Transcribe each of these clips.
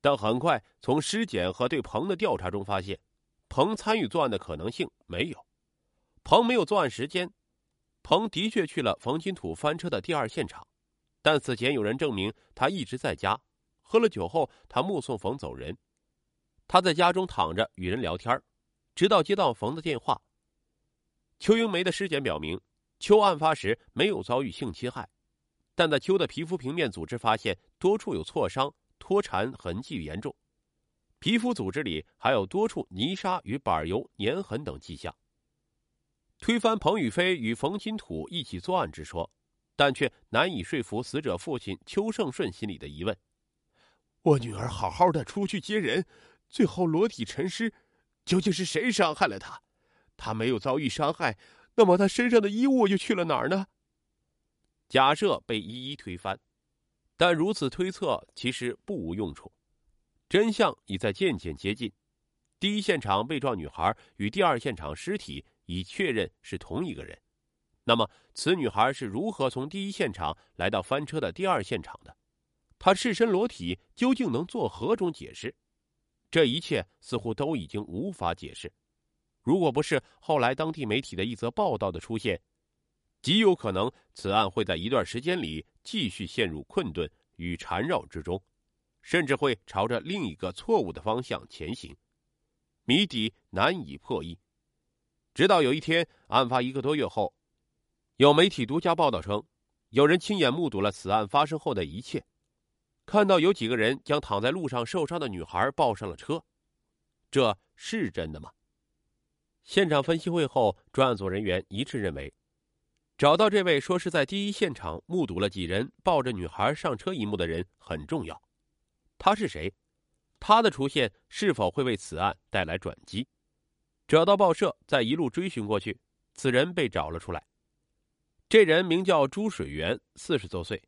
但很快从尸检和对彭的调查中发现，彭参与作案的可能性没有。彭没有作案时间，彭的确去了冯金土翻车的第二现场，但此前有人证明他一直在家，喝了酒后他目送冯走人。他在家中躺着与人聊天，直到接到冯的电话。邱英梅的尸检表明，邱案发时没有遭遇性侵害，但在邱的皮肤平面组织发现多处有挫伤、脱缠痕迹严重，皮肤组织里还有多处泥沙与板油粘痕等迹象，推翻彭宇飞与冯金土一起作案之说，但却难以说服死者父亲邱胜顺心里的疑问：我女儿好好的出去接人，最后裸体沉尸，究竟是谁伤害了她？她没有遭遇伤害，那么她身上的衣物又去了哪儿呢？假设被一一推翻，但如此推测其实不无用处。真相已在渐渐接近。第一现场被撞女孩与第二现场尸体已确认是同一个人，那么此女孩是如何从第一现场来到翻车的第二现场的？她赤身裸体究竟能做何种解释？这一切似乎都已经无法解释。如果不是后来当地媒体的一则报道的出现，极有可能此案会在一段时间里继续陷入困顿与缠绕之中，甚至会朝着另一个错误的方向前行，谜底难以破译。直到有一天，案发一个多月后，有媒体独家报道称，有人亲眼目睹了此案发生后的一切，看到有几个人将躺在路上受伤的女孩抱上了车，这是真的吗？现场分析会后，专案组人员一致认为，找到这位说是在第一现场目睹了几人抱着女孩上车一幕的人很重要。他是谁？他的出现是否会为此案带来转机？找到报社，再一路追寻过去，此人被找了出来。这人名叫朱水源，四十多岁。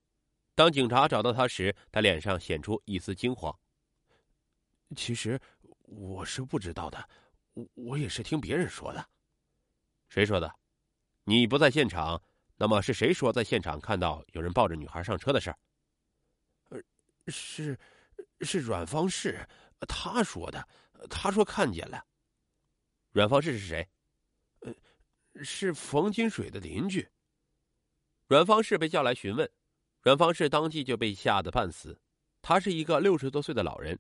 当警察找到他时，他脸上显出一丝惊慌。其实我是不知道的。我我也是听别人说的，谁说的？你不在现场，那么是谁说在现场看到有人抱着女孩上车的事儿？呃，是是阮方氏，他说的，他说看见了。阮方氏是谁？呃，是冯金水的邻居。阮方式被叫来询问，阮方式当即就被吓得半死。他是一个六十多岁的老人。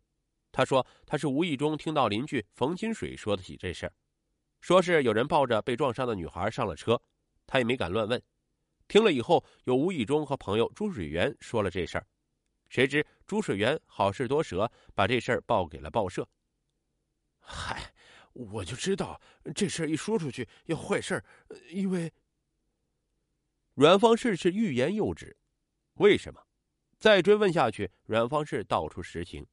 他说：“他是无意中听到邻居冯金水说的起这事儿，说是有人抱着被撞伤的女孩上了车，他也没敢乱问。听了以后，又无意中和朋友朱水源说了这事儿，谁知朱水源好事多舌，把这事儿报给了报社。嗨，我就知道这事儿一说出去要坏事，因为阮方式是欲言又止。为什么？再追问下去，阮方式道出实情。”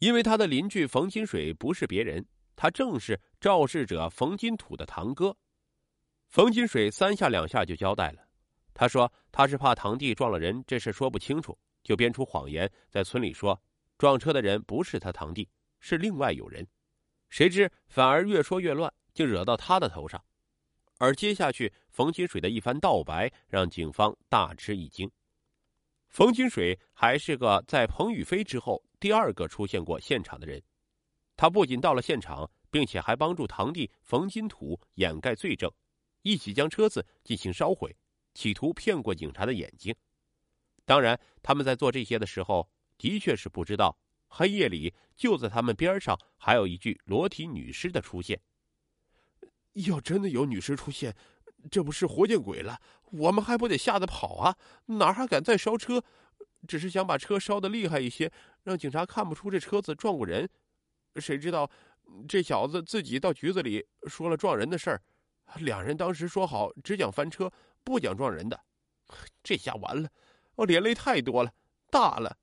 因为他的邻居冯金水不是别人，他正是肇事者冯金土的堂哥。冯金水三下两下就交代了，他说他是怕堂弟撞了人，这事说不清楚，就编出谎言，在村里说撞车的人不是他堂弟，是另外有人。谁知反而越说越乱，竟惹到他的头上。而接下去冯金水的一番道白，让警方大吃一惊。冯金水还是个在彭宇飞之后。第二个出现过现场的人，他不仅到了现场，并且还帮助堂弟冯金土掩盖罪证，一起将车子进行烧毁，企图骗过警察的眼睛。当然，他们在做这些的时候，的确是不知道黑夜里就在他们边上还有一具裸体女尸的出现。要真的有女尸出现，这不是活见鬼了？我们还不得吓得跑啊？哪还敢再烧车？只是想把车烧得厉害一些，让警察看不出这车子撞过人。谁知道这小子自己到局子里说了撞人的事儿。两人当时说好只讲翻车，不讲撞人的。这下完了，我连累太多了，大了。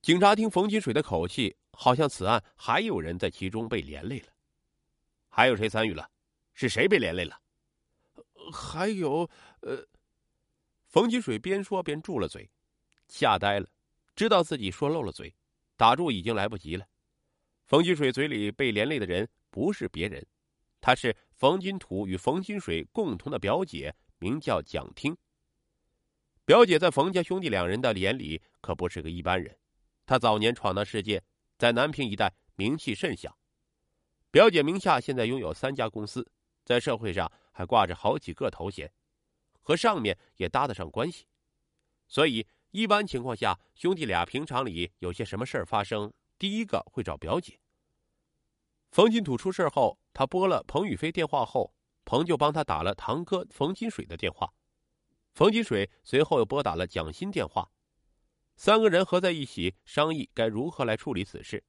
警察听冯金水的口气，好像此案还有人在其中被连累了。还有谁参与了？是谁被连累了？还有，呃，冯金水边说边住了嘴。吓呆了，知道自己说漏了嘴，打住已经来不及了。冯金水嘴里被连累的人不是别人，他是冯金土与冯金水共同的表姐，名叫蒋听。表姐在冯家兄弟两人的眼里可不是个一般人，她早年闯荡世界，在南平一带名气甚响。表姐名下现在拥有三家公司，在社会上还挂着好几个头衔，和上面也搭得上关系。所以一般情况下，兄弟俩平常里有些什么事儿发生，第一个会找表姐。冯金土出事后，他拨了彭宇飞电话后，彭就帮他打了堂哥冯金水的电话。冯金水随后又拨打了蒋欣电话，三个人合在一起商议该如何来处理此事。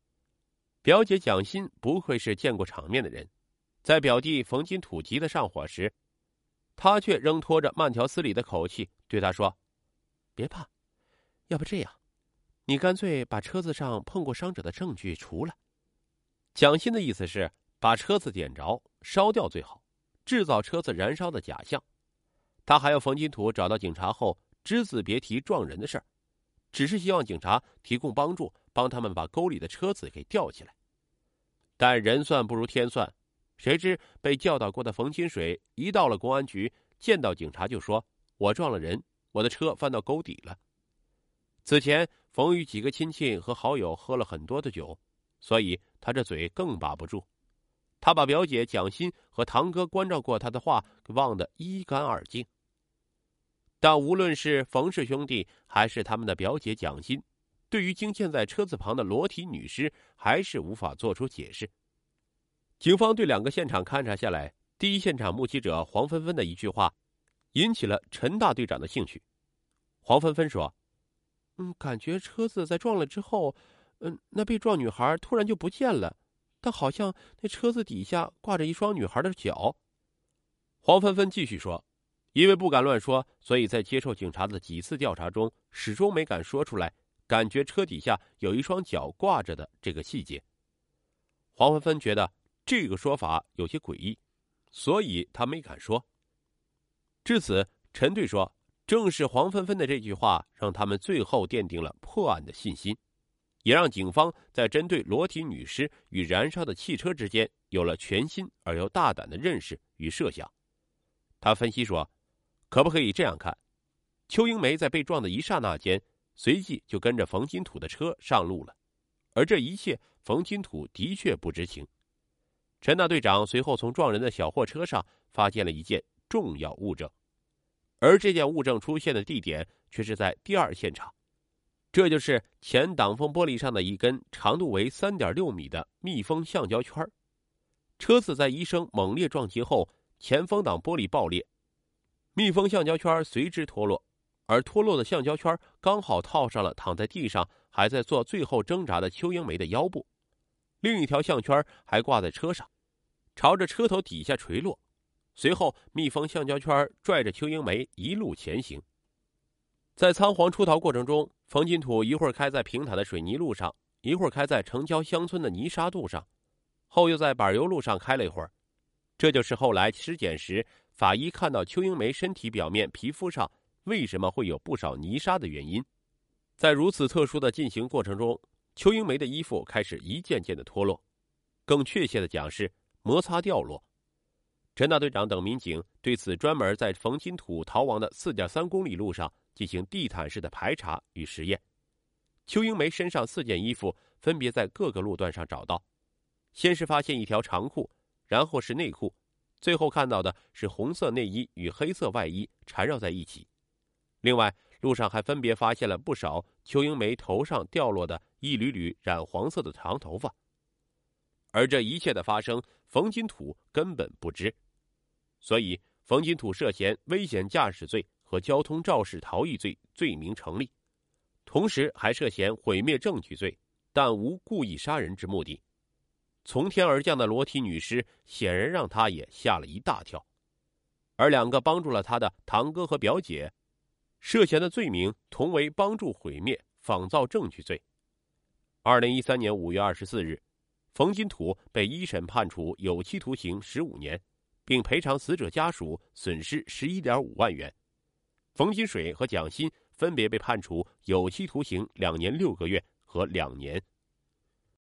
表姐蒋欣不愧是见过场面的人，在表弟冯金土急得上火时，他却仍拖着慢条斯理的口气对他说：“别怕，要不这样，你干脆把车子上碰过伤者的证据除了。”蒋欣的意思是把车子点着烧掉最好，制造车子燃烧的假象。他还要冯金土找到警察后只字别提撞人的事儿，只是希望警察提供帮助，帮他们把沟里的车子给吊起来。但人算不如天算，谁知被教导过的冯金水一到了公安局，见到警察就说：“我撞了人，我的车翻到沟底了。”此前冯与几个亲戚和好友喝了很多的酒，所以他这嘴更把不住。他把表姐蒋欣和堂哥关照过他的话忘得一干二净。但无论是冯氏兄弟，还是他们的表姐蒋欣，对于惊现在车子旁的裸体女尸，还是无法做出解释。警方对两个现场勘查下来，第一现场目击者黄芬芬的一句话，引起了陈大队长的兴趣。黄芬芬说：“嗯，感觉车子在撞了之后，嗯，那被撞女孩突然就不见了，但好像那车子底下挂着一双女孩的脚。”黄芬芬继续说。因为不敢乱说，所以在接受警察的几次调查中，始终没敢说出来。感觉车底下有一双脚挂着的这个细节，黄芬芬觉得这个说法有些诡异，所以她没敢说。至此，陈队说，正是黄芬芬的这句话，让他们最后奠定了破案的信心，也让警方在针对裸体女尸与燃烧的汽车之间有了全新而又大胆的认识与设想。他分析说。可不可以这样看？邱英梅在被撞的一刹那间，随即就跟着冯金土的车上路了，而这一切，冯金土的确不知情。陈大队长随后从撞人的小货车上发现了一件重要物证，而这件物证出现的地点却是在第二现场，这就是前挡风玻璃上的一根长度为三点六米的密封橡胶圈。车子在一声猛烈撞击后，前风挡玻璃爆裂。密封橡胶圈随之脱落，而脱落的橡胶圈刚好套上了躺在地上还在做最后挣扎的邱英梅的腰部。另一条项圈还挂在车上，朝着车头底下垂落。随后，密封橡胶圈拽着邱英梅一路前行。在仓皇出逃过程中，冯金土一会儿开在平坦的水泥路上，一会儿开在城郊乡村的泥沙路上，后又在柏油路上开了一会儿。这就是后来尸检时。法医看到邱英梅身体表面皮肤上为什么会有不少泥沙的原因，在如此特殊的进行过程中，邱英梅的衣服开始一件件的脱落，更确切的讲是摩擦掉落。陈大队长等民警对此专门在冯金土逃亡的四点三公里路上进行地毯式的排查与实验。邱英梅身上四件衣服分别在各个路段上找到，先是发现一条长裤，然后是内裤。最后看到的是红色内衣与黑色外衣缠绕在一起，另外路上还分别发现了不少邱英梅头上掉落的一缕缕染黄色的长头发，而这一切的发生，冯金土根本不知，所以冯金土涉嫌危险驾驶罪和交通肇事逃逸罪罪名成立，同时还涉嫌毁灭证据罪，但无故意杀人之目的。从天而降的裸体女尸显然让他也吓了一大跳，而两个帮助了他的堂哥和表姐，涉嫌的罪名同为帮助毁灭、仿造证据罪。二零一三年五月二十四日，冯金土被一审判处有期徒刑十五年，并赔偿死者家属损失十一点五万元。冯金水和蒋鑫分别被判处有期徒刑两年六个月和两年。